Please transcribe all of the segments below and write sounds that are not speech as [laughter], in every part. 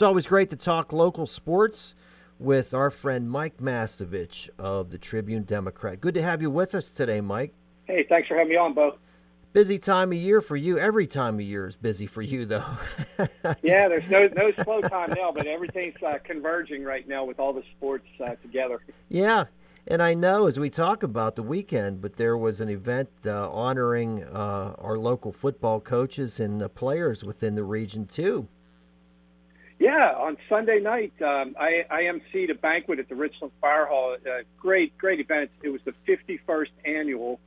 It's always great to talk local sports with our friend Mike Mastovich of the Tribune Democrat. Good to have you with us today, Mike. Hey, thanks for having me on, Bo. Busy time of year for you. Every time of year is busy for you, though. [laughs] yeah, there's no no slow time now, but everything's uh, converging right now with all the sports uh, together. Yeah, and I know as we talk about the weekend, but there was an event uh, honoring uh, our local football coaches and players within the region too. Yeah, on Sunday night, um, I, I emceed a banquet at the Richland Fire Hall. Uh, great, great event. It was the 51st annual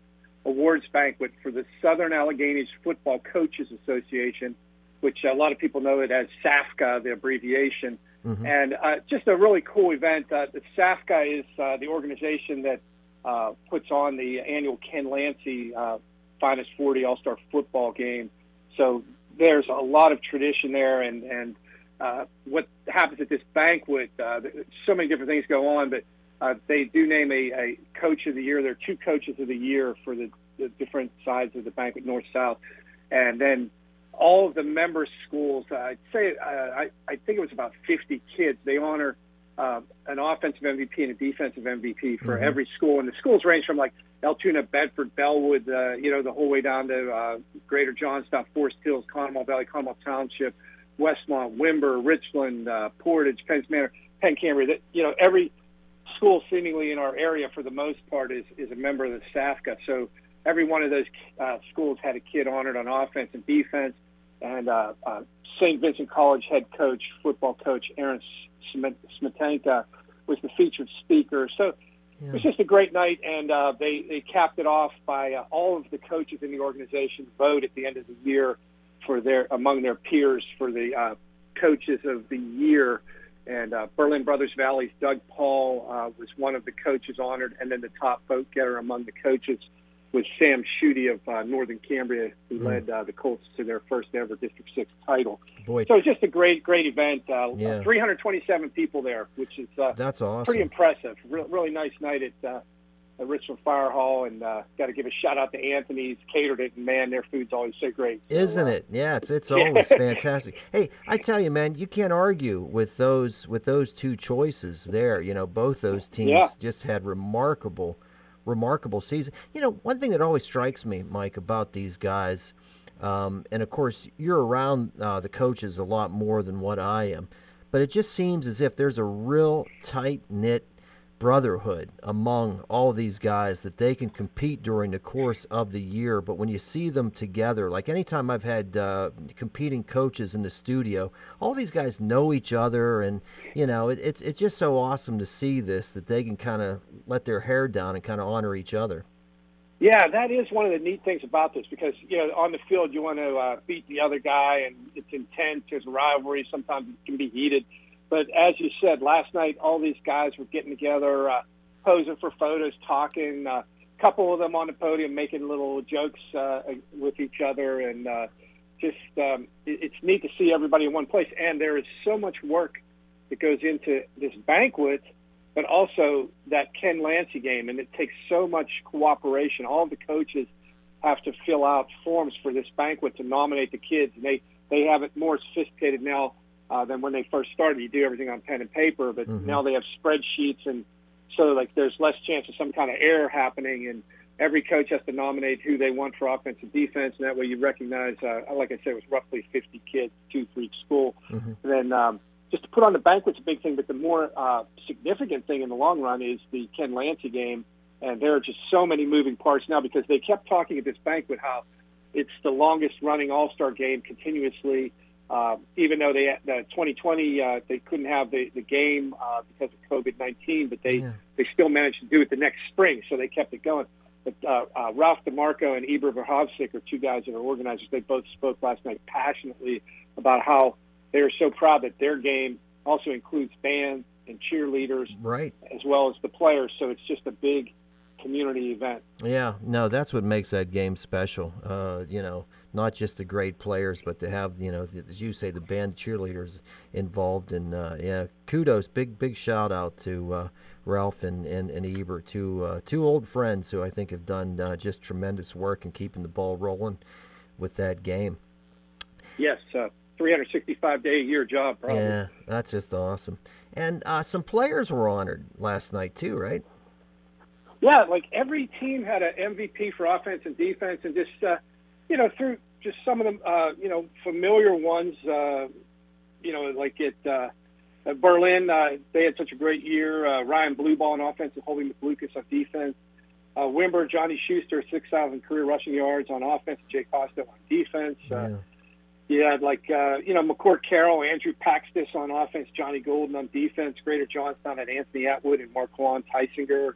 awards banquet for the Southern Alleghenies Football Coaches Association, which a lot of people know it as SAFCA, the abbreviation. Mm-hmm. And uh, just a really cool event. Uh, the SAFCA is uh, the organization that uh, puts on the annual Ken Lanzi uh, Finest 40 All Star Football game. So there's a lot of tradition there, and and uh, what happens at this banquet? so many different things go on, but they do name a, a coach of the year. There are two coaches of the year for the, the different sides of the banquet, north south, and then all of the member schools, uh, I'd say, uh, I, I think it was about 50 kids. They honor uh, an offensive MVP and a defensive MVP for mm-hmm. every school. And the schools range from like Altoona, Bedford, Bellwood, uh, you know, the whole way down to uh, Greater Johnstown, Forest Hills, Conemaugh Valley, Conemaugh Township, Westmont, Windber, Richland, uh, Portage, Penns Manor, Penn Cambria. That you know, every school seemingly in our area for the most part is is a member of the SAFCA. So every one of those uh, schools had a kid honored on offense and defense. And uh, uh, St. Vincent College head coach, football coach Aaron Smetanka was the featured speaker. So yeah. it was just a great night, and uh, they they capped it off by uh, all of the coaches in the organization vote at the end of the year for their among their peers for the uh, coaches of the year. And uh, Berlin Brothers Valley's Doug Paul uh, was one of the coaches honored, and then the top vote getter among the coaches was Sam Schutte of uh, Northern Cambria, who mm. led uh, the Colts to their first ever District Six title. Boy. So it's just a great, great event. Uh, yeah. 327 people there, which is uh, that's awesome. Pretty impressive. Re- really nice night at, uh, at Richland Fire Hall, and uh, got to give a shout out to Anthony's catered it, and man, their food's always so great. Isn't so, it? Yeah, it's it's [laughs] always fantastic. Hey, I tell you, man, you can't argue with those with those two choices there. You know, both those teams yeah. just had remarkable remarkable season. You know, one thing that always strikes me, Mike, about these guys, um, and of course, you're around uh, the coaches a lot more than what I am, but it just seems as if there's a real tight knit brotherhood among all these guys that they can compete during the course of the year. But when you see them together, like anytime I've had uh, competing coaches in the studio, all these guys know each other, and you know it, it's it's just so awesome to see this that they can kind of let their hair down and kind of honor each other. Yeah, that is one of the neat things about this because you know on the field you want to uh, beat the other guy, and it's intense. There's rivalry. Sometimes it can be heated but as you said, last night all these guys were getting together, uh, posing for photos, talking. A uh, couple of them on the podium making little jokes uh, with each other, and uh, just um, it, it's neat to see everybody in one place. And there is so much work that goes into this banquet, but also that Ken Lanzi game, and it takes so much cooperation. All the coaches have to fill out forms for this banquet to nominate the kids, and they they have it more sophisticated now uh, than when they first started. You do everything on pen and paper, but mm-hmm. now they have spreadsheets, and so like there's less chance of some kind of error happening. And every coach has to nominate who they want for offense and defense, and that way you recognize. Uh, like I said, it was roughly 50 kids, two for each school. Mm-hmm. And then um, just to put on the banquet's a big thing, but the more uh, significant thing in the long run is the Ken Lanzi game. And there are just so many moving parts now because they kept talking at this banquet how it's the longest running All Star game continuously uh, even though they the 2020 uh, they couldn't have the the game uh, because of COVID 19, but they yeah. they still managed to do it the next spring, so they kept it going. But uh, uh, Ralph DeMarco and Eber Verhovsik are two guys that are organizers. They both spoke last night passionately about how they are so proud that their game also includes bands and cheerleaders, right, as well as the players. So it's just a big community event. Yeah, no, that's what makes that game special. Uh, you know, not just the great players, but to have you know, as you say, the band cheerleaders involved. And uh, yeah, kudos, big big shout out to uh, Ralph and and, and Eber, two uh, two old friends who I think have done uh, just tremendous work in keeping the ball rolling with that game. Yes, uh, 365 day a year job. Probably. Yeah, that's just awesome. And uh, some players were honored last night too, right? Yeah, like every team had an MVP for offense and defense, and just uh, you know through just some of the, uh, you know, familiar ones. Uh, you know, like at, uh, at Berlin, uh, they had such a great year. Uh, Ryan Blueball on offense and Holby McLucas on defense. Uh, Windber, Johnny Schuster, 6,000 career rushing yards on offense. Jay Costa on defense. Uh, yeah. You had like uh, you know McCort Carroll, Andrew Paxtis on offense, Johnny Golden on defense, Greater Johnstown at Anthony Atwood and Mark Lawn Tysinger.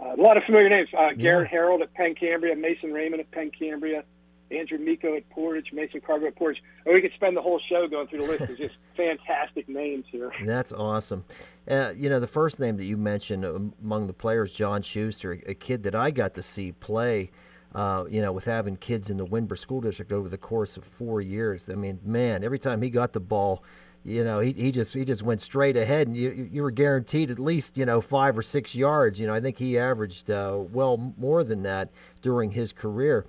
Uh, a lot of familiar names. Uh, Garrett yeah. Harold at Penn Cambria, Mason Raymond at Penn Cambria, Andrew Miko at Portage, Mason Cargo at Portage. And we could spend the whole show going through the list. There's just [laughs] fantastic names here. That's awesome. Uh, you know, the first name that you mentioned among the players, John Schuster, a kid that I got to see play. Uh, you know, with having kids in the Windber School District over the course of four years. I mean, man, every time he got the ball, you know, he, he just he just went straight ahead, and you you were guaranteed at least you know five or six yards. You know, I think he averaged uh, well more than that during his career.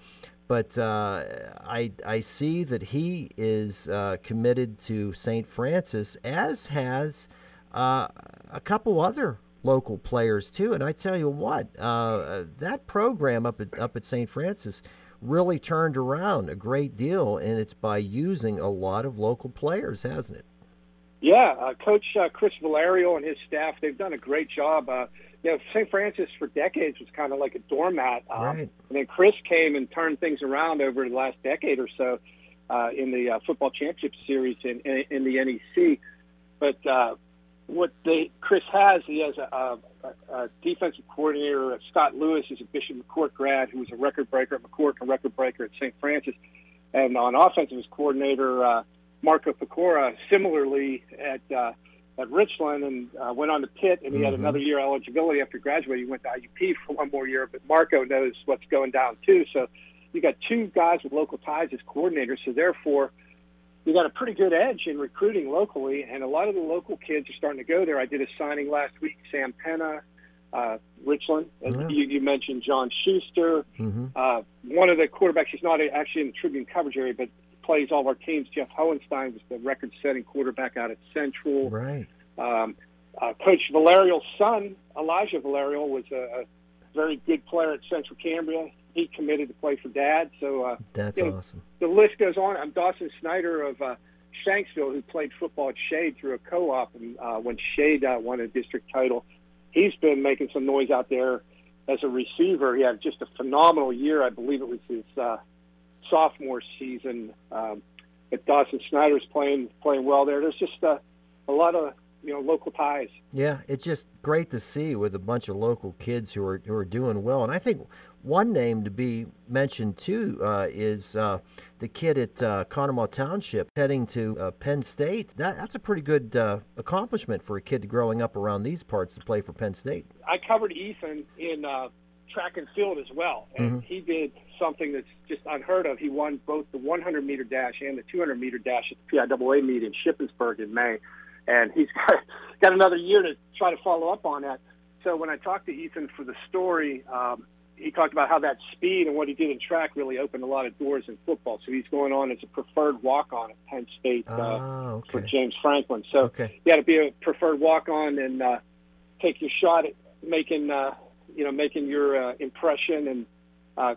But uh, I I see that he is uh, committed to St. Francis, as has uh, a couple other local players too. And I tell you what, uh, that program up at up at St. Francis really turned around a great deal, and it's by using a lot of local players, hasn't it? Yeah, uh, Coach uh, Chris Villarrial and his staff, they've done a great job. Uh, you know, St. Francis for decades was kind of like a doormat. Um, right. And then Chris came and turned things around over the last decade or so uh, in the uh, football championship series in, in, in the NEC. But uh, what they Chris has, he has a, a, a defensive coordinator, uh, Scott Lewis, is a Bishop McCort grad who was a record breaker at McCort and a record breaker at St. Francis. And on offensive, his coordinator, uh, Marco Pecora, similarly at uh, at Richland and uh, went on to Pitt, and he mm-hmm. had another year eligibility after graduating. He went to IUP for one more year, but Marco knows what's going down too. So you got two guys with local ties as coordinators. So therefore, you got a pretty good edge in recruiting locally, and a lot of the local kids are starting to go there. I did a signing last week, Sam Penna, uh, Richland. Mm-hmm. You, you, mentioned John Schuster. Mm-hmm. Uh, one of the quarterbacks, he's not actually in the Tribune coverage area, but plays all of our teams. Jeff Hohenstein was the record-setting quarterback out at Central. Right. Um, uh, Coach Villarrial's son, Elijah Villarrial, was a, a very good player at Central Cambria. He committed to play for Dad. So uh, that's you know, awesome. The list goes on. I'm Dawson Snyder of uh, Shanksville, who played football at Shade through a co-op, and uh, when Shade uh, won a district title, he's been making some noise out there as a receiver. He had just a phenomenal year. I believe it was his uh, sophomore season. Um, but Dawson Snyder's playing playing well there. There's just a, a lot of you know local ties. Yeah, it's just great to see with a bunch of local kids who are who are doing well. And I think one name to be mentioned too uh, is uh, the kid at uh, Conemaugh Township heading to uh, Penn State. That, that's a pretty good uh, accomplishment for a kid growing up around these parts to play for Penn State. I covered Ethan in uh, track and field as well, and mm-hmm. he did something that's just unheard of. He won both the 100 meter dash and the 200 meter dash at the PIAA meet in Shippensburg in May, and he's [laughs] got, got another year to try to follow up on that. So when I talked to Ethan for the story, um, he talked about how that speed and what he did in track really opened a lot of doors in football. So he's going on as a preferred walk on at Penn State uh, oh, okay. for James Franklin. So okay. you got to be a preferred walk on and uh, take your shot at making uh, you know making your uh, impression. And uh,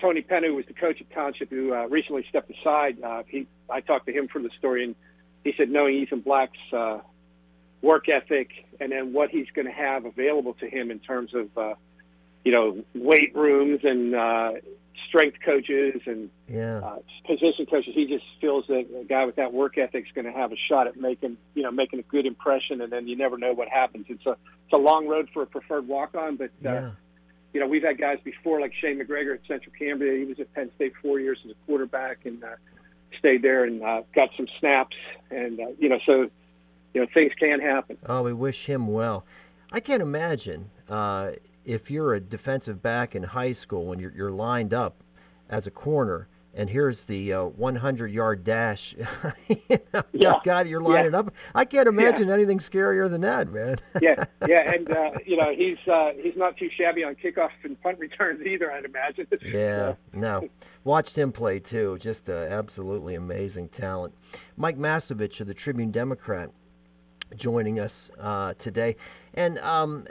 Tony Penn, who was the coach at Township, who uh, recently stepped aside, uh, he I talked to him for the story, and he said knowing Ethan Black's uh, work ethic and then what he's going to have available to him in terms of uh, you know weight rooms and uh, strength coaches and yeah. uh, position coaches, he just feels that a guy with that work ethic is going to have a shot at making you know making a good impression, and then you never know what happens. It's a it's a long road for a preferred walk on, but. Uh, yeah you know, we've had guys before like Shane McGregor at Central Cambria. He was at Penn State four years as a quarterback and uh, stayed there and uh, got some snaps. And uh, you know, so you know, things can happen. Oh, we wish him well. I can't imagine uh, if you're a defensive back in high school and you're, you're lined up as a corner and here's the uh, 100 yard dash. [laughs] you know, yeah. [laughs] God, you're lining yeah. up. I can't imagine yeah. anything scarier than that, man. [laughs] yeah, yeah, and uh, you know he's uh, he's not too shabby on kickoffs and punt returns either. I'd imagine. yeah, no, watched him play too. Just absolutely amazing talent. Mike Mastovich of the Tribune Democrat joining us uh, today, and um,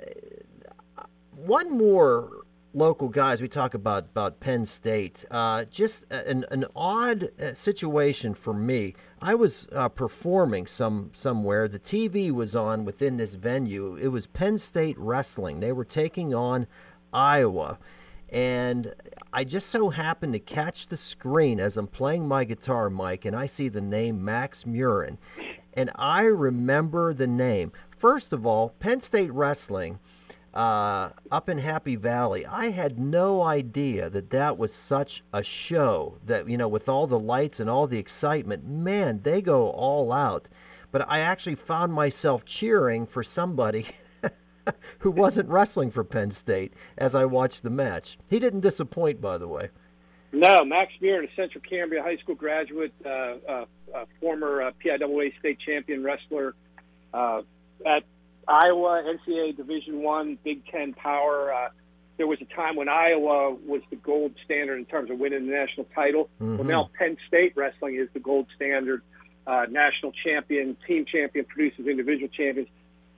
one more local guys, we talk about about Penn State. Uh, just an an odd uh, situation for me. I was uh, performing some somewhere. The TV was on within this venue. It was Penn State wrestling. They were taking on Iowa, and I just so happened to catch the screen as I'm playing my guitar, Mike, and I see the name Max Murin, and I remember the name. First of all, Penn State wrestling uh, up in Happy Valley. I had no idea that that was such a show that, you know, with all the lights and all the excitement, man, they go all out. But I actually found myself cheering for somebody [laughs] who wasn't wrestling for Penn State as I watched the match. He didn't disappoint, by the way. No, Max Murin, a Central Cambria High School graduate, uh, uh, former uh, PIAA state champion wrestler. Uh, at Iowa, NCAA Division One, Big Ten power. Uh, there was a time when Iowa was the gold standard in terms of winning the national title. Mm-hmm. Well, now Penn State wrestling is the gold standard. Uh, national champion, team champion, produces individual champions.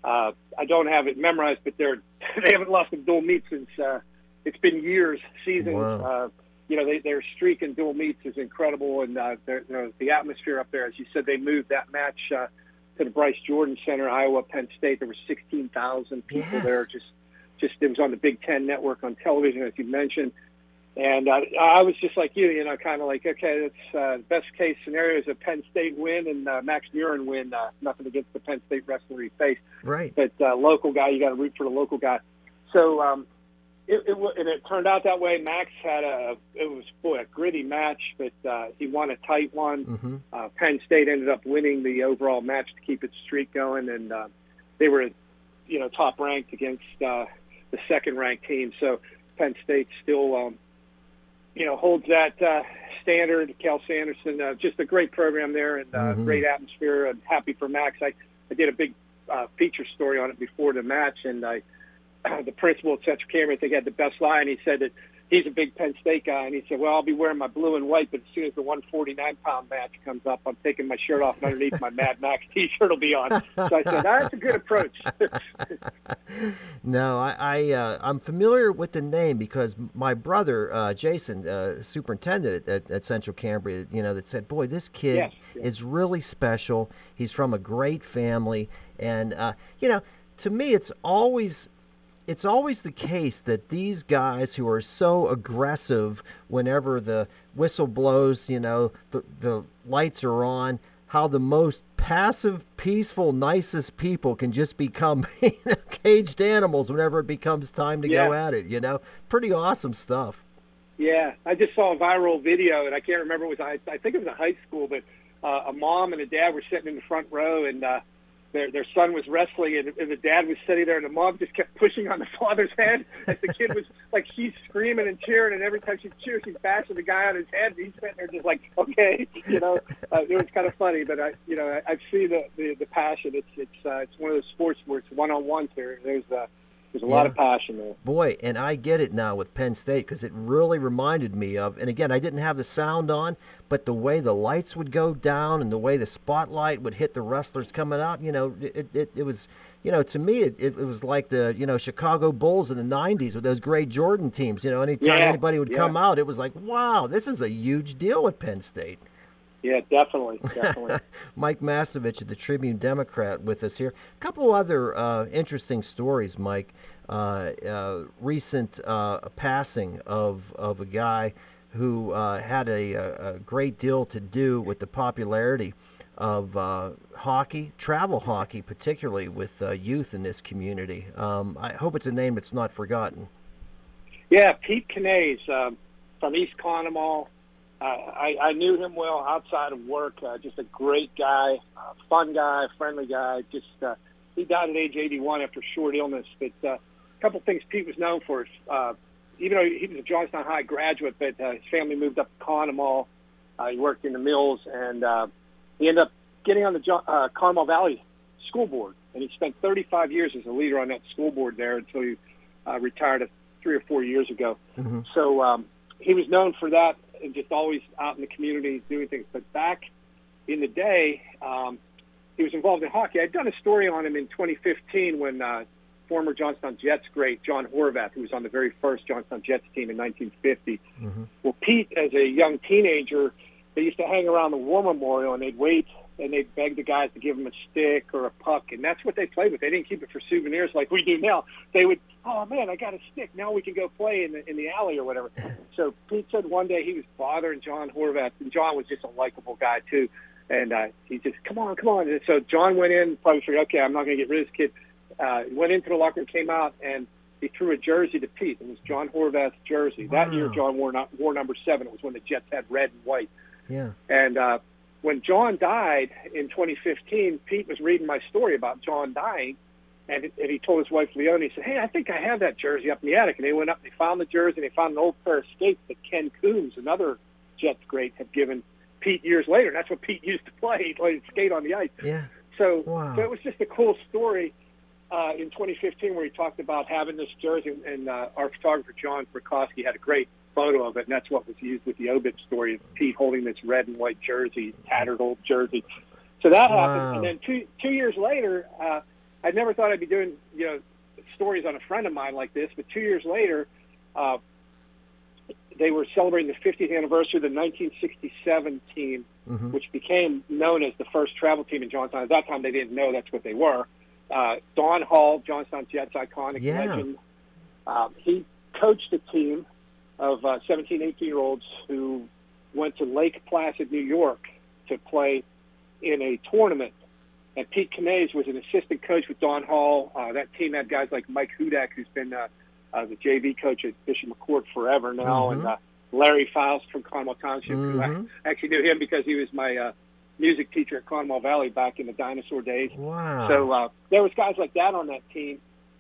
Uh, I don't have it memorized, but they're [laughs] they haven't lost a dual meet since uh, it's been years, seasons. Wow. Uh, you know, they, their streak in dual meets is incredible, and uh, you know, the atmosphere up there, as you said, they moved that match. Uh, to the Bryce Jordan Center, Iowa, Penn State. There were 16,000 people yes. there. Just, just it was on the Big Ten Network on television, as you mentioned. And uh, I was just like you, you know, kind of like, okay, that's uh, best case scenario is a Penn State win and uh, Max Murin win. Uh, nothing against the Penn State wrestler he faced, right? But uh, local guy, you got to root for the local guy. So um, it, it, and it turned out that way. Max had a it was boy a gritty match, but uh, he won a tight one. Mm-hmm. Uh, Penn State ended up winning the overall match to keep its streak going, and uh, they were, you know, top ranked against uh, the second ranked team. So Penn State still, um, you know, holds that uh, standard. Cael Sanderson, uh, just a great program there and uh, mm-hmm. great atmosphere. I'm happy for Max. I, I did a big uh, feature story on it before the match, and I the principal at Central Cambria, I think, had the best line. He said that he's a big Penn State guy, and he said, "Well, I'll be wearing my blue and white, but as soon as the 149 pound match comes up, I'm taking my shirt off, and underneath my Mad Max [laughs] T-shirt will be on." So I said, "That's a good approach." [laughs] no, I, I uh, I'm familiar with the name because my brother uh, Jason, uh, superintendent at, at, Central Cambria, you know, that said, "Boy, this kid yes, yes. is really special. He's from a great family, and uh, you know." To me, it's always it's always the case that these guys who are so aggressive whenever the whistle blows, you know, the, the lights are on, how the most passive, peaceful, nicest people can just become [laughs] you know, caged animals whenever it becomes time to yeah. go at it, you know? Pretty awesome stuff. Yeah, I just saw a viral video, and I can't remember it was I, I think it was a high school, but uh, a mom and a dad were sitting in the front row, and uh, their their son was wrestling and, and the dad was sitting there and the mom just kept pushing on the [laughs] father's head and the kid was like she's screaming and cheering and every time she cheers she's bashing the guy on his head. And he's sitting there just like okay you know? Uh, it was kind of funny but I you know I, I've seen the, the the passion. It's it's uh, it's one of those sports where it's one on one there there's uh there's a yeah. lot of passion there. Boy, and I get it now with Penn State because it really reminded me of, and again, I didn't have the sound on, but the way the lights would go down and the way the spotlight would hit the wrestlers coming out, you know, it, it, it was, you know, to me, it, it was like the, you know, Chicago Bulls in the 90s with those great Jordan teams. You know, anytime yeah. anybody would yeah. come out, it was like, wow, this is a huge deal with Penn State. Yeah, definitely, definitely. [laughs] Mike Mastovich at the Tribune Democrat with us here. A couple other uh, interesting stories, Mike. Uh, uh, recent uh, passing of of a guy who uh, had a, a, great deal to do with the popularity of uh, hockey, travel hockey, particularly with youth in this community. Um, I hope it's a name that's not forgotten. Yeah, Pete Knays um, from East Conemaugh. I, I knew him well outside of work. Uh, just a great guy, uh, fun guy, friendly guy. Just uh, he died at age 81 after a short illness. But uh, a couple things Pete was known for. Uh, even though he was a Johnstown High graduate, but uh, his family moved up to Conemaugh Uh, he worked in the mills, and uh, he ended up getting on the uh, Carmel Valley School Board, and he spent 35 years as a leader on that school board there until he uh, retired three or four years ago. Mm-hmm. So um, he was known for that and just always out in the community doing things. But back in the day, um, he was involved in hockey. I'd done a story on him in 2015 when uh, former Johnstown Jets great John Horvath, who was on the very first Johnstown Jets team in 1950. Mm-hmm. Well, Pete, as a young teenager, they used to hang around the War Memorial and they'd wait and they'd beg the guys to give them a stick or a puck, and that's what they played with. They didn't keep it for souvenirs like we do now. They would, oh man, I got a stick. Now we can go play in the in the alley or whatever. So Pete said one day he was bothering John Horvath, and John was just a likable guy too. And uh, he just, come on, come on. And so John went in, probably figured, okay, I'm not going to get rid of this kid. Uh, went into the locker room, came out, and he threw a jersey to Pete. It was John Horvath's jersey. Wow. That year, John wore, not, wore number seven. It was when the Jets had red and white. Yeah. And uh, when John died in 2015, Pete was reading my story about John dying, and, and he told his wife Leonie, he said, "Hey, I think I have that jersey up in the attic." And they went up, and they found the jersey, and they found an old pair of skates that Ken Coombs, another Jets great, had given Pete years later. And that's what Pete used to play. He played skate on the ice. Yeah. So, wow. so it was just a cool story uh, in 2015 where he talked about having this jersey, and uh, our photographer John Rucosky had a great photo of it, and that's what was used with the obit story of Pete holding this red and white jersey, tattered old jersey. So that wow. happened, and then two two years later, uh, I never thought I'd be doing you know stories on a friend of mine like this, but two years later, uh, they were celebrating the 50th anniversary of the 1967 team, mm-hmm. which became known as the first travel team in Johnstown. At that time, they didn't know that's what they were. Uh, Don Hall, Johnstown Jets iconic yeah. legend. Um, he coached a team of uh, 17, 18 year olds who went to Lake Placid, New York to play in a tournament. And Pete Knies was an assistant coach with Don Hall. Uh, that team had guys like Mike Hudak, who's been uh, uh, the JV coach at Bishop McCort forever now, mm-hmm. and uh, Larry Faust from Conemaugh Township. Mm-hmm. I actually knew him because he was my uh, music teacher at Conemaugh Valley back in the dinosaur days. Wow. So uh, there was guys like that on that team,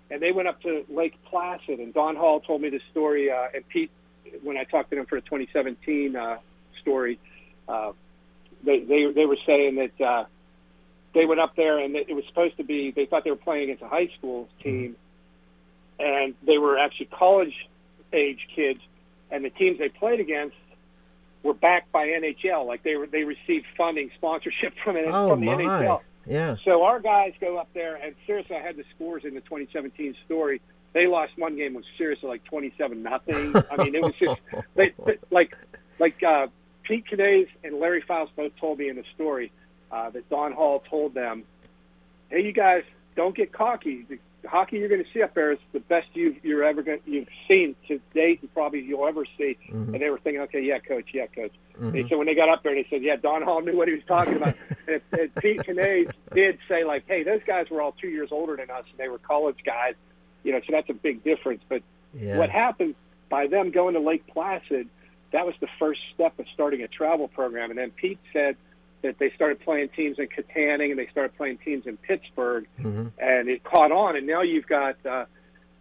and they went up to Lake Placid. And Don Hall told me this story, uh, and Pete when I talked to them for the 2017 uh, story, uh, they, they they were saying that uh, they went up there and it was supposed to be they thought they were playing against a high school team, and they were actually college age kids, and the teams they played against were backed by NHL, like they were they received funding sponsorship from it oh, from the my. NHL. Yeah. So our guys go up there, and seriously, I had the scores in the 2017 story they lost one game was seriously like twenty-seven nothing. I mean, it was just they, like like uh, Pete Knies and Larry Faust both told me in the story uh, that Don Hall told them, "Hey, you guys, don't get cocky. The hockey you're going to see up there is the best you've you're ever going you've seen to date, and probably you'll ever see." Mm-hmm. And they were thinking, "Okay, yeah, coach, yeah, coach." Mm-hmm. They said when they got up there, they said, "Yeah, Don Hall knew what he was talking about." [laughs] and, and Pete Knies did say, like, "Hey, those guys were all two years older than us, and they were college guys." you know, so that's a big difference. But yeah. what happened by them going to Lake Placid, that was the first step of starting a travel program. And then Pete said that they started playing teams in Kittanning and they started playing teams in Pittsburgh, mm-hmm. and it caught on. And now you've got, uh,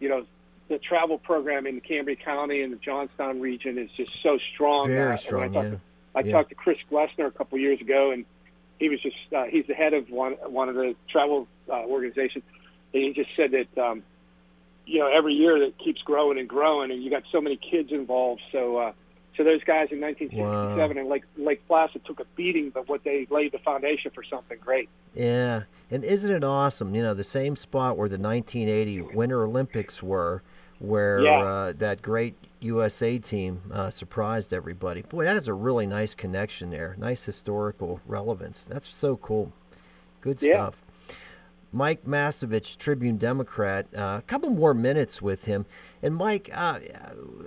you know, the travel program in Cambria County and the Johnstown region is just so strong. Very uh, strong. I, talked, yeah. to, I yeah. talked to Chris Glessner a couple years ago, and he was just uh, he's the head of one one of the travel uh, organizations. And he just said that um, you know every year that keeps growing and growing, and you got so many kids involved. So uh, so those guys in 1967 wow. in Lake Lake Placid took a beating, but what they laid the foundation for something great. Yeah, and isn't it awesome? You know, the same spot where the 1980 Winter Olympics were, where yeah. uh, that great USA team uh, surprised everybody. Boy, that is a really nice connection there. Nice historical relevance. That's so cool. Good yeah. stuff. Mike Mastovich, Tribune Democrat. Uh, a couple more minutes with him. And Mike, uh,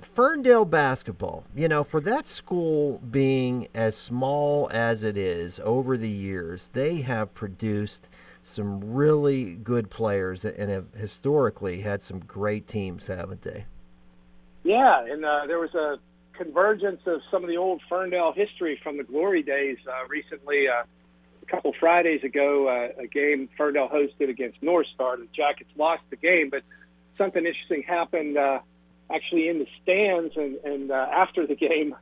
Ferndale basketball, you know, for that school being as small as it is over the years, they have produced some really good players and have historically had some great teams, haven't they? Yeah, and uh, there was a convergence of some of the old Ferndale history from the glory days uh, recently. Uh, a couple Fridays ago, uh, a game Ferndale hosted against North Star. And the Jackets lost the game, but something interesting happened uh, actually in the stands and, and uh, after the game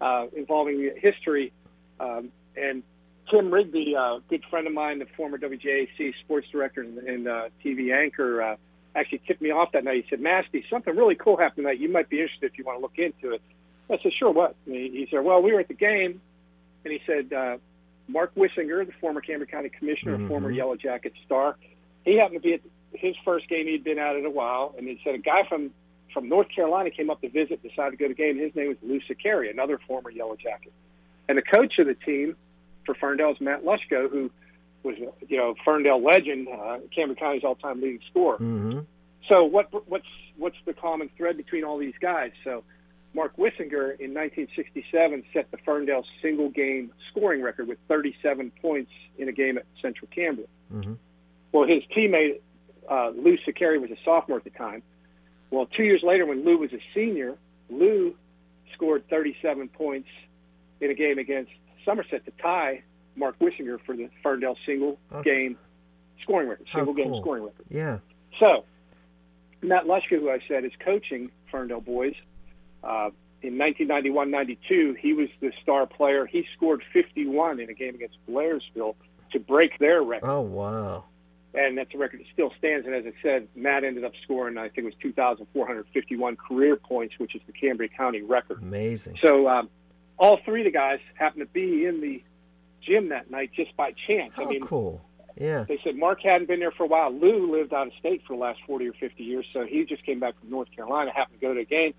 uh, involving history. Um, and Tim Rigby, a uh, good friend of mine, the former WJAC sports director and, and uh, TV anchor, uh, actually tipped me off that night. He said, Masty, something really cool happened tonight. You might be interested if you want to look into it. I said, sure, what? And he, he said, well, we were at the game, and he said, uh, Mark Wissinger, the former Cambria County Commissioner, mm-hmm. former Yellow Jacket star, he happened to be at his first game he'd been at in a while, and he said a guy from from North Carolina came up to visit, decided to go to the game. His name was Lou Cicari, another former Yellow Jacket, and the coach of the team for Ferndale's Matt Lushko, who was you know Ferndale legend, uh, Cambria County's all-time leading scorer. Mm-hmm. So what what's what's the common thread between all these guys? So Mark Wissinger in 1967 set the Ferndale single game scoring record with 37 points in a game at Central Cambria. Mm-hmm. Well, his teammate uh, Lou Cicari was a sophomore at the time. Well, two years later, when Lou was a senior, Lou scored 37 points in a game against Somerset to tie Mark Wissinger for the Ferndale single game scoring record, single cool. game scoring record. Yeah. So Matt Lushko, who I said is coaching Ferndale boys, uh, in 1991-92, he was the star player. He scored 51 in a game against Blairsville to break their record. Oh wow! And that's a record that still stands. And as I said, Matt ended up scoring, I think it was 2,451 career points, which is the Cambria County record. Amazing. So um, all three of the guys happened to be in the gym that night just by chance. How I mean, cool. Yeah. They said Mark hadn't been there for a while. Lou lived out of state for the last 40 or 50 years, so he just came back from North Carolina, happened to go to a game.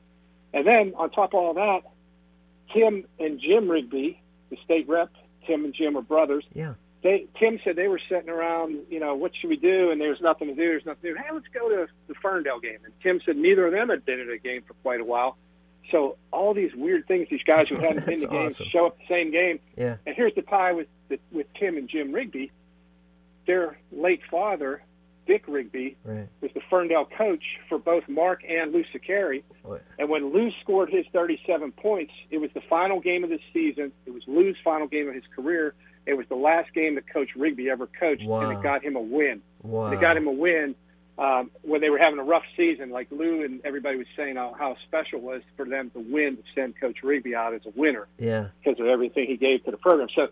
And then on top of all that, Tim and Jim Rigby, the state rep, Tim and Jim are brothers. Yeah. They Tim said they were sitting around, you know, what should we do? And there's nothing to do. There's nothing to do. Hey, let's go to the Ferndale game. And Tim said neither of them had been at a game for quite a while. So all these weird things, these guys who [laughs] hadn't been to games awesome. show up the same game. Yeah. And here's the tie with the, with Tim and Jim Rigby. Their late father Dick Rigby right. was the Ferndale coach for both Mark and Lou Cicari. And when Lou scored his 37 points, it was the final game of the season. It was Lou's final game of his career. It was the last game that Coach Rigby ever coached, wow. and it got him a win. Wow. And it got him a win um, when they were having a rough season. Like Lou and everybody was saying how, how special it was for them to win to send Coach Rigby out as a winner. Yeah. Because of everything he gave to the program. So,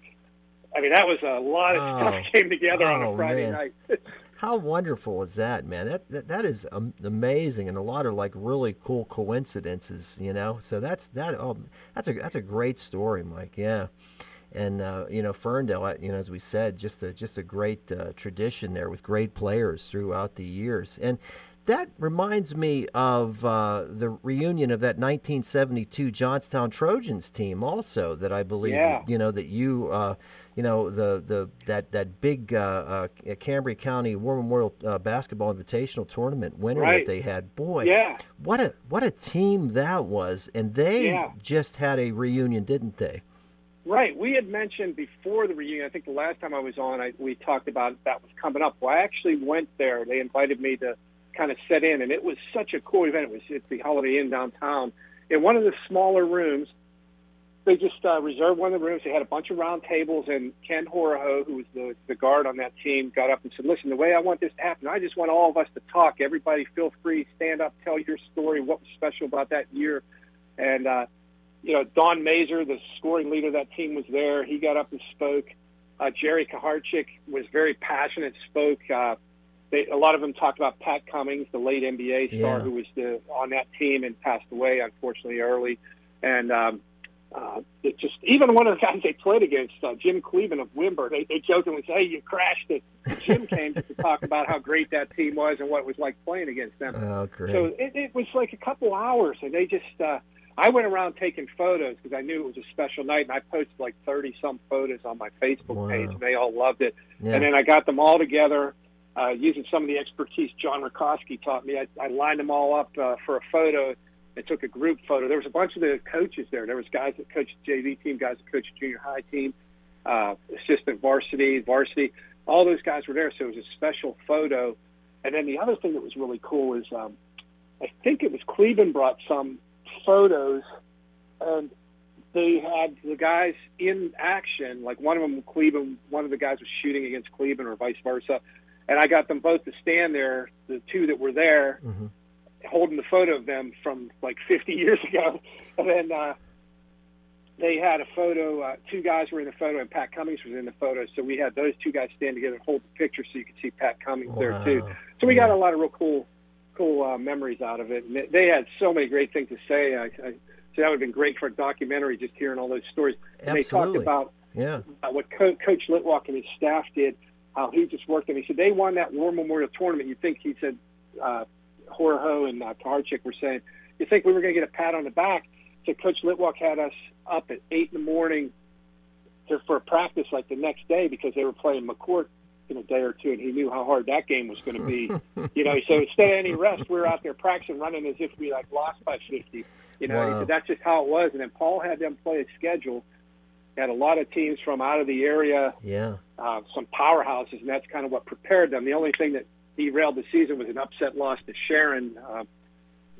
I mean, that was a lot of oh. stuff [laughs] came together oh, on a Friday man. night. [laughs] How wonderful is that, man? That that, that is amazing, and a lot of like really cool coincidences, you know. So that's that. Oh, that's a that's a great story, Mike. Yeah, and uh, you know Ferndale, you know, as we said, just a just a great uh, tradition there with great players throughout the years, and that reminds me of uh, the reunion of that 1972 Johnstown Trojans team, also that I believe yeah. you know that you uh, you know the the that that big uh, uh, Cambria County War Memorial uh, Basketball Invitational Tournament winner right. that they had. Boy, yeah. what a what a team that was, and they yeah. just had a reunion, didn't they? Right. We had mentioned before the reunion. I think the last time I was on, I, we talked about that was coming up. Well, I actually went there. They invited me to kind of set in, and it was such a cool event. It was at the Holiday Inn downtown. In one of the smaller rooms, they just uh, reserved one of the rooms. They had a bunch of round tables, and Ken Horoho, who was the, the guard on that team, got up and said, "Listen, the way I want this to happen, I just want all of us to talk. Everybody, feel free, stand up, tell your story. What was special about that year?" And uh, you know, Don Mazer, the scoring leader of that team, was there. He got up and spoke. Uh, Jerry Kaharchik was very passionate, spoke. Uh, they, a lot of them talked about Pat Cummings, the late NBA star Yeah. who was the, on that team and passed away unfortunately early. And um, uh, it just even one of the guys they played against, uh, Jim Cleveland of Windber, they, they jokingly say, "Hey, you crashed it." Jim [laughs] came just to talk about how great that team was and what it was like playing against them. Oh, great. So it, it was like a couple hours, and they just. Uh, I went around taking photos because I knew it was a special night, and I posted like thirty some photos on my Facebook Wow. page, and they all loved it. yeah. And then I got them all together uh, using some of the expertise John Rucosky taught me. I, I lined them all up uh, for a photo and took a group photo. There was a bunch of the coaches there. There was guys that coached JV team, guys that coached junior high team, uh, assistant varsity, varsity. All those guys were there, so it was a special photo. And then the other thing that was really cool is um, I think it was Cleveland brought some photos, and they had the guys in action. Like one of them, Cleveland, one of the guys was shooting against Cleveland, or vice versa. And I got them both to stand there, the two that were there, hmm holding the photo of them from like 50 years ago. [laughs] And then uh, they had a photo. Uh, two guys were in the photo, and Pat Cummings was in the photo. So we had those two guys stand together and hold the picture, so you could see Pat Cummings wow. there too. So we yeah. got a lot of real cool, cool uh, memories out of it. And they had so many great things to say. I, I so that would have been great for a documentary, just hearing all those stories. And Absolutely. they talked about yeah. Uh, what Co- Coach Litwack and his staff did, how he just worked. And he said they won that War Memorial tournament. You think he said uh, Horoho and uh, Kaharchik were saying, you think we were going to get a pat on the back? So Coach Litwack had us up at eight in the morning to, for a practice like the next day because they were playing McCort in a day or two, and he knew how hard that game was going to be. [laughs] you know, so instead of any rest, we were out there practicing, running as if we like lost by fifty. You know, wow. said that's just how it was. And then Paul had them play a schedule. Had a lot of teams from out of the area. Yeah. Uh, some powerhouses, and that's kind of what prepared them. The only thing that derailed the season was an upset loss to Sharon. Uh,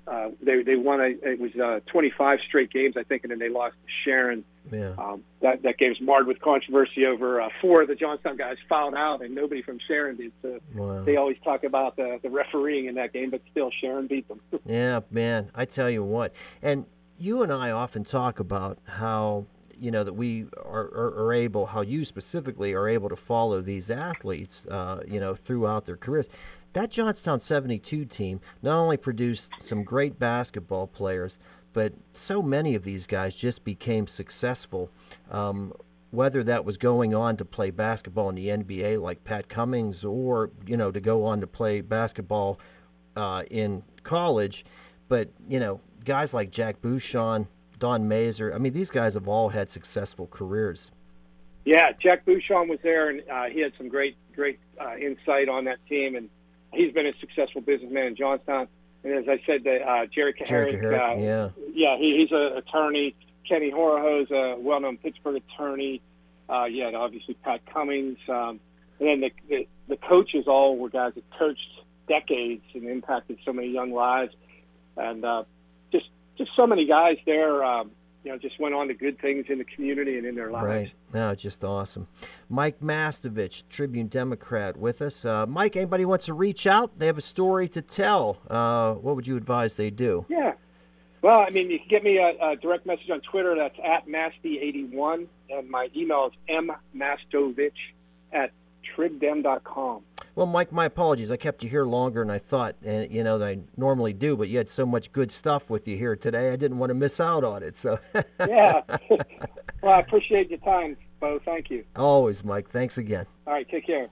uh, they they won a, it was uh, 25 straight games I think, and then they lost to Sharon. Yeah. Um, that that game's marred with controversy over uh, four of the Johnstown guys fouled out, and nobody from Sharon did. So wow. they always talk about the the refereeing in that game, but still Sharon beat them. [laughs] yeah, man, I tell you what, and you and I often talk about how you know that we are, are, are, able how you specifically are able to follow these athletes uh, you know throughout their careers that Johnstown 72 team not only produced some great basketball players, but so many of these guys just became successful. Um, whether that was going on to play basketball in the NBA like Pat Cummings or, you know, to go on to play basketball uh, in college. But, you know, guys like Jack Bouchon, Don Mazer, I mean, these guys have all had successful careers. Yeah, Jack Bouchon was there, and uh, he had some great, great uh, insight on that team. And he's been a successful businessman in Johnstown. And as I said, that uh, Jerry Kaharchik, uh, yeah, yeah, he, he's an attorney. Kenny Horoho's a well-known Pittsburgh attorney. Uh, yeah, obviously Pat Cummings. Um, and then the, the the coaches all were guys that coached decades and impacted so many young lives, and uh, just so many guys there. Um, you know, just went on to good things in the community and in their lives. Right. No, just awesome. Mike Mastovich, Tribune Democrat, with us. Uh, Mike, anybody wants to reach out? They have a story to tell. Uh, what would you advise they do? Yeah. Well, I mean, you can get me a, a direct message on Twitter. That's at Masty81. And my email is mmastovich at tribdem.com. Well, Mike, my apologies. I kept you here longer than I thought, and you know that I normally do. But you had so much good stuff with you here today. I didn't want to miss out on it. So [laughs] yeah. [laughs] well, I appreciate your time, Bo. Thank you. Always, Mike. Thanks again. All right. Take care.